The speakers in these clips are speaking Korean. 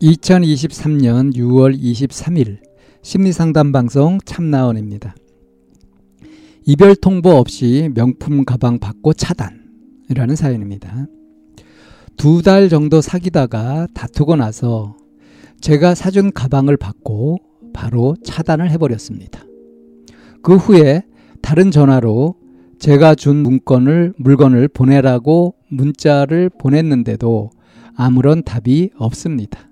2023년 6월 23일 심리상담 방송 참나원입니다. 이별 통보 없이 명품 가방 받고 차단이라는 사연입니다. 두 달 정도 사귀다가 다투고 나서 제가 사준 가방을 받고 바로 차단을 해버렸습니다. 그 후에 다른 전화로 제가 준 문건을 물건을 보내라고 문자를 보냈는데도 아무런 답이 없습니다.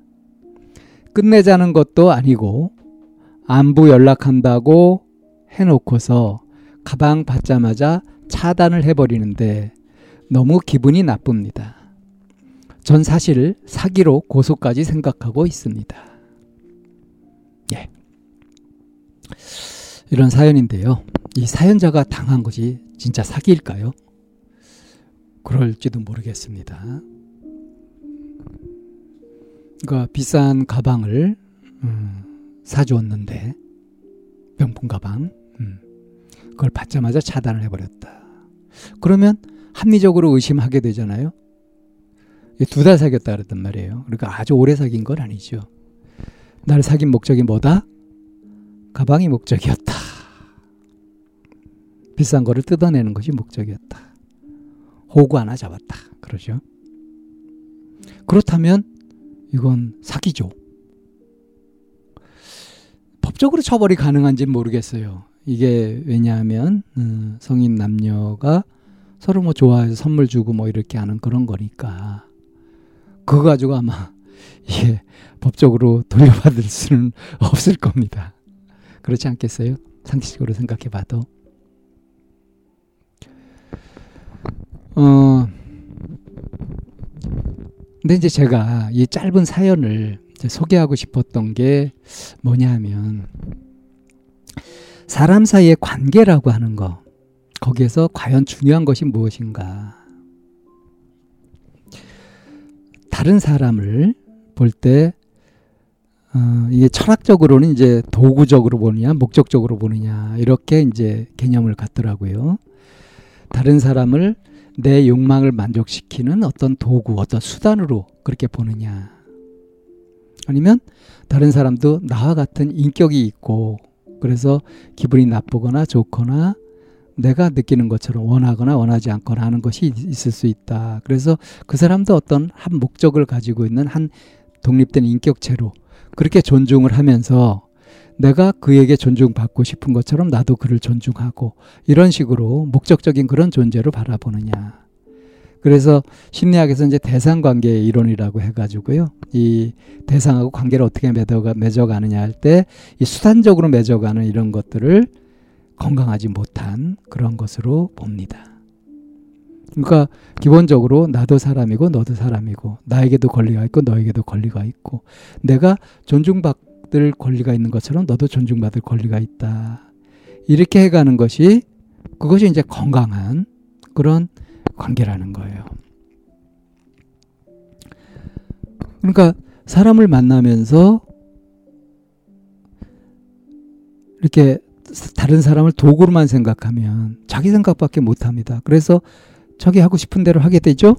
끝내자는 것도 아니고 안부 연락한다고 해놓고서 가방 받자마자 차단을 해버리는데 너무 기분이 나쁩니다. 전 사실 사기로 고소까지 생각하고 있습니다. 예. 이런 사연인데요. 이 사연자가 당한 것이 진짜 사기일까요? 그럴지도 모르겠습니다. 그러니까 비싼 가방을 음, 사주었는데 명품 가방 음, 그걸 받자마자 차단을 해버렸다. 그러면 합리적으로 의심하게 되잖아요. 두 달 사귀었다 그랬단 말이에요. 그러니까 아주 오래 사귄 건 아니죠. 나를 사귄 목적이 뭐다? 가방이 목적이었다. 비싼 거를 뜯어내는 것이 목적이었다. 호구 하나 잡았다. 그러죠. 그렇다면 이건 사기죠. 법적으로 처벌이 가능한지 모르겠어요. 이게 왜냐하면 음, 성인 남녀가 서로 뭐 좋아해서 선물 주고 뭐 이렇게 하는 그런 거니까 그거 가지고 아마 이게 법적으로 돌려받을 수는 없을 겁니다. 그렇지 않겠어요? 상식적으로 생각해 봐도. 어, 근데 이제 제가 이 짧은 사연을 소개하고 싶었던 게 뭐냐 하면 사람 사이의 관계라고 하는 거. 거기에서 과연 중요한 것이 무엇인가. 다른 사람을 볼때 어, 이게 철학적으로는 이제 도구적으로 보느냐 목적적으로 보느냐 이렇게 이제 개념을 갖더라고요. 다른 사람을 내 욕망을 만족시키는 어떤 도구, 어떤 수단으로 그렇게 보느냐. 아니면 다른 사람도 나와 같은 인격이 있고 그래서 기분이 나쁘거나 좋거나 내가 느끼는 것처럼 원하거나 원하지 않거나 하는 것이 있을 수 있다. 그래서 그 사람도 어떤 한 목적을 가지고 있는 한 독립된 인격체로 그렇게 존중을 하면서 내가 그에게 존중받고 싶은 것처럼 나도 그를 존중하고 이런 식으로 목적적인 그런 존재로 바라보느냐. 그래서 심리학에서 이제 대상 관계 이론이라고 해가지고요. 이 대상하고 관계를 어떻게 맺어가, 맺어가느냐 할 때 이 수단적으로 맺어가는 이런 것들을 건강하지 못한 그런 것으로 봅니다. 그러니까 기본적으로 나도 사람이고 너도 사람이고 나에게도 권리가 있고 너에게도 권리가 있고 내가 존중받 받을 권리가 있는 것처럼 너도 존중받을 권리가 있다. 이렇게 해가는 것이 그것이 이제 건강한 그런 관계라는 거예요. 그러니까 사람을 만나면서 이렇게 다른 사람을 도구로만 생각하면 자기 생각밖에 못 합니다. 그래서 자기 하고 싶은 대로 하게 되죠?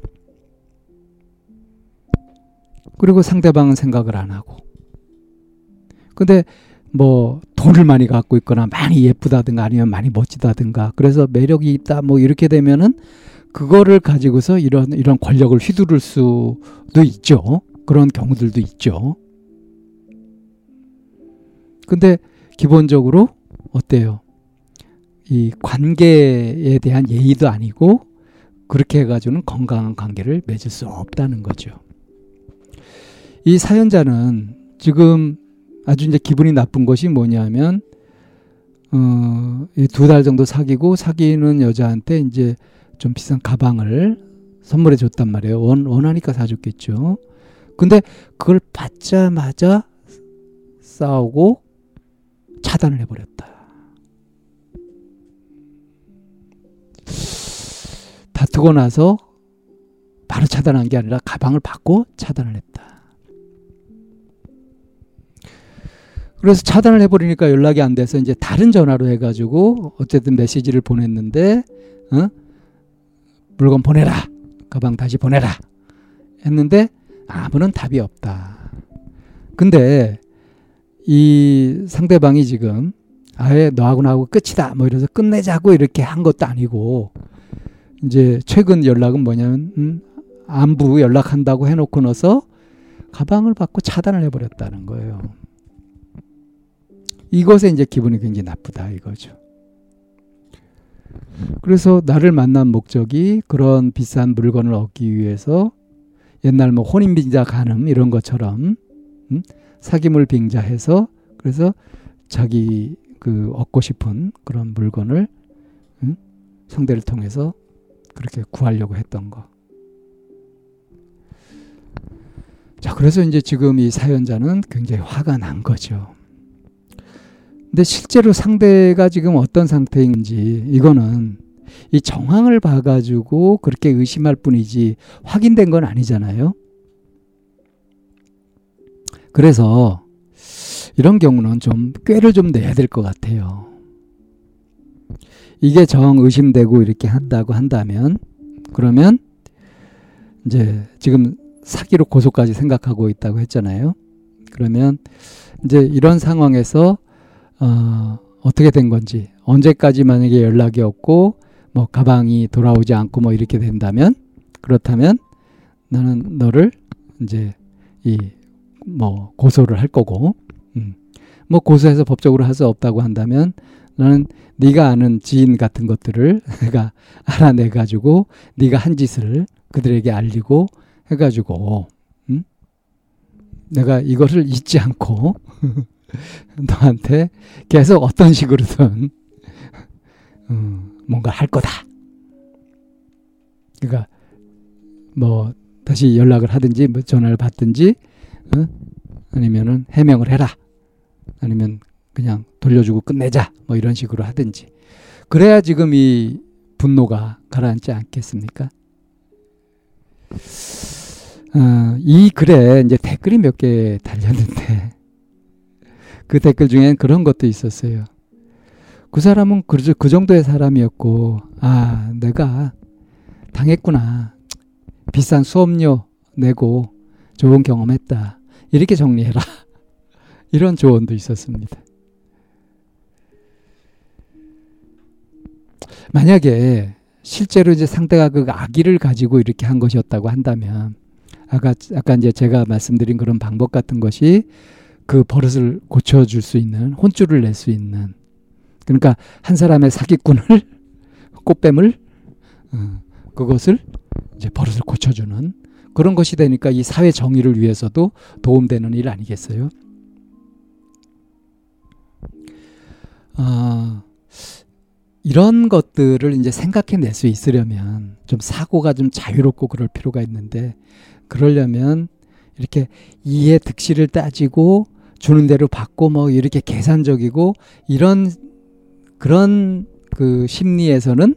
그리고 상대방은 생각을 안 하고. 근데 뭐 돈을 많이 갖고 있거나 많이 예쁘다든가 아니면 많이 멋지다든가 그래서 매력이 있다 뭐 이렇게 되면은 그거를 가지고서 이런 이런 권력을 휘두를 수도 있죠. 그런 경우들도 있죠. 근데 기본적으로 어때요? 이 관계에 대한 예의도 아니고 그렇게 해가지고는 건강한 관계를 맺을 수 없다는 거죠. 이 사연자는 지금 아주 이제 기분이 나쁜 것이 뭐냐면 어, 두 달 정도 사귀고 사귀는 여자한테 이제 좀 비싼 가방을 선물해 줬단 말이에요. 원, 원하니까 사줬겠죠. 근데 그걸 받자마자 싸우고 차단을 해버렸다. 다투고 나서 바로 차단한 게 아니라 가방을 받고 차단을 했다. 그래서 차단을 해버리니까 연락이 안 돼서 이제 다른 전화로 해가지고 어쨌든 메시지를 보냈는데, 어? 물건 보내라. 가방 다시 보내라. 했는데 아무런 답이 없다. 근데 이 상대방이 지금 아예 너하고 나하고 끝이다. 뭐 이래서 끝내자고 이렇게 한 것도 아니고 이제 최근 연락은 뭐냐면 음, 안부 연락한다고 해놓고 나서 가방을 받고 차단을 해버렸다는 거예요. 이것에 이제 기분이 굉장히 나쁘다 이거죠. 그래서 나를 만난 목적이 그런 비싼 물건을 얻기 위해서 옛날 뭐 혼인빈자 간음 이런 것처럼 음? 사기물 빙자해서 그래서 자기 그 얻고 싶은 그런 물건을 음? 상대를 통해서 그렇게 구하려고 했던 거. 자, 그래서 이제 지금 이 사연자는 굉장히 화가 난 거죠. 근데 실제로 상대가 지금 어떤 상태인지 이거는 이 정황을 봐가지고 그렇게 의심할 뿐이지 확인된 건 아니잖아요. 그래서 이런 경우는 좀 꾀를 좀 내야 될 것 같아요. 이게 정 의심되고 이렇게 한다고 한다면 그러면 이제 지금 사기로 고소까지 생각하고 있다고 했잖아요. 그러면 이제 이런 상황에서 어, 어떻게 된 건지 언제까지 만약에 연락이 없고 뭐 가방이 돌아오지 않고 뭐 이렇게 된다면 그렇다면 나는 너를 이제 이 뭐 고소를 할 거고 음. 뭐 고소해서 법적으로 할 수 없다고 한다면 나는 네가 아는 지인 같은 것들을 내가 알아내 가지고 네가 한 짓을 그들에게 알리고 해 가지고 음? 내가 이것을 잊지 않고 너한테 계속 어떤 식으로든 음, 뭔가 할 거다. 그러니까 뭐 다시 연락을 하든지 뭐 전화를 받든지 어? 아니면은 해명을 해라. 아니면 그냥 돌려주고 끝내자. 뭐 이런 식으로 하든지. 그래야 지금 이 분노가 가라앉지 않겠습니까? 어, 이 글에 이제 댓글이 몇 개 달렸는데 그 댓글 중엔 그런 것도 있었어요. 그 사람은 그, 그 정도의 사람이었고, 아, 내가 당했구나. 비싼 수업료 내고 좋은 경험했다. 이렇게 정리해라. 이런 조언도 있었습니다. 만약에 실제로 이제 상대가 그 아기를 가지고 이렇게 한 것이었다고 한다면 아까 아까 이제 제가 말씀드린 그런 방법 같은 것이 그 버릇을 고쳐줄 수 있는 혼쭐을 낼 수 있는 그러니까 한 사람의 사기꾼을 꽃뱀을 어, 그것을 이제 버릇을 고쳐주는 그런 것이 되니까 이 사회 정의를 위해서도 도움되는 일 아니겠어요? 어, 이런 것들을 이제 생각해낼 수 있으려면 좀 사고가 좀 자유롭고 그럴 필요가 있는데 그러려면 이렇게 이해 득실을 따지고 주는 대로 받고 뭐 이렇게 계산적이고 이런 그런 그 심리에서는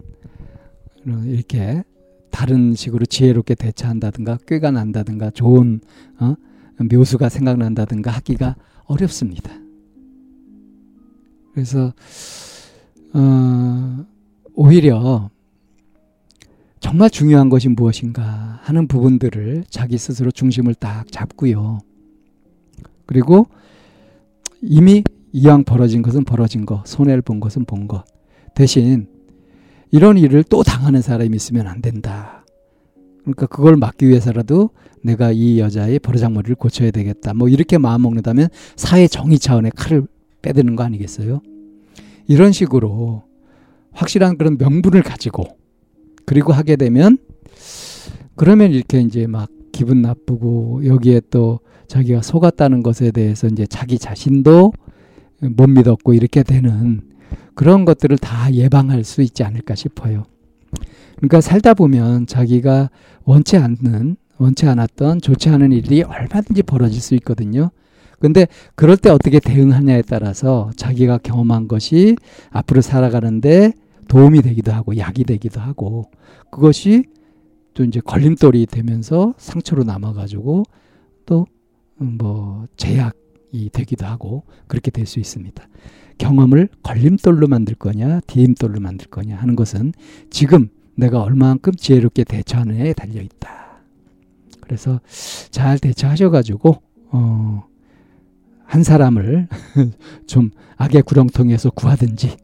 이렇게 다른 식으로 지혜롭게 대처한다든가 꾀가 난다든가 좋은 어? 묘수가 생각난다든가 하기가 어렵습니다. 그래서 어, 오히려 정말 중요한 것이 무엇인가 하는 부분들을 자기 스스로 중심을 딱 잡고요. 그리고 이미 이왕 벌어진 것은 벌어진 거, 손해를 본 것은 본 것. 대신 이런 일을 또 당하는 사람이 있으면 안 된다. 그러니까 그걸 막기 위해서라도 내가 이 여자의 버르장머리를 고쳐야 되겠다. 뭐 이렇게 마음 먹는다면 사회 정의 차원의 칼을 빼드는 거 아니겠어요? 이런 식으로 확실한 그런 명분을 가지고 그리고 하게 되면 그러면 이렇게 이제 막 기분 나쁘고 여기에 또 자기가 속았다는 것에 대해서 이제 자기 자신도 못 믿었고 이렇게 되는 그런 것들을 다 예방할 수 있지 않을까 싶어요. 그러니까 살다 보면 자기가 원치 않는 원치 않았던 좋지 않은 일이 얼마든지 벌어질 수 있거든요. 근데 그럴 때 어떻게 대응하냐에 따라서 자기가 경험한 것이 앞으로 살아가는데 도움이 되기도 하고 약이 되기도 하고 그것이 또 이제 걸림돌이 되면서 상처로 남아가지고 또 뭐 제약이 되기도 하고 그렇게 될 수 있습니다. 경험을 걸림돌로 만들 거냐 디딤돌로 만들 거냐 하는 것은 지금 내가 얼마만큼 지혜롭게 대처하느냐에 달려 있다. 그래서 잘 대처하셔가지고 어, 한 사람을 좀 악의 구렁텅이에서 구하든지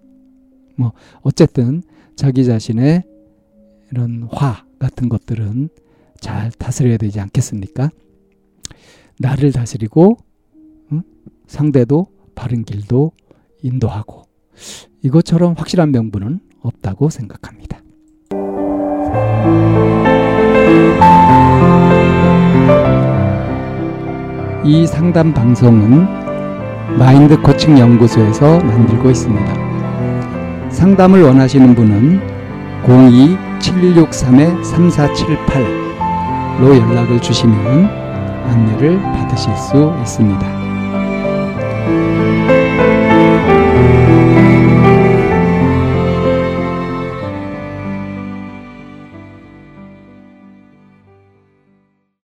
뭐 어쨌든 자기 자신의 이런 화 같은 것들은 잘 다스려야 되지 않겠습니까? 나를 다스리고 응? 상대도 바른 길도 인도하고 이것처럼 확실한 명분은 없다고 생각합니다. 이 상담 방송은 마인드 코칭 연구소에서 만들고 있습니다. 상담을 원하시는 분은 02-763-3478로 연락을 주시면 안내를 받으실 수 있습니다.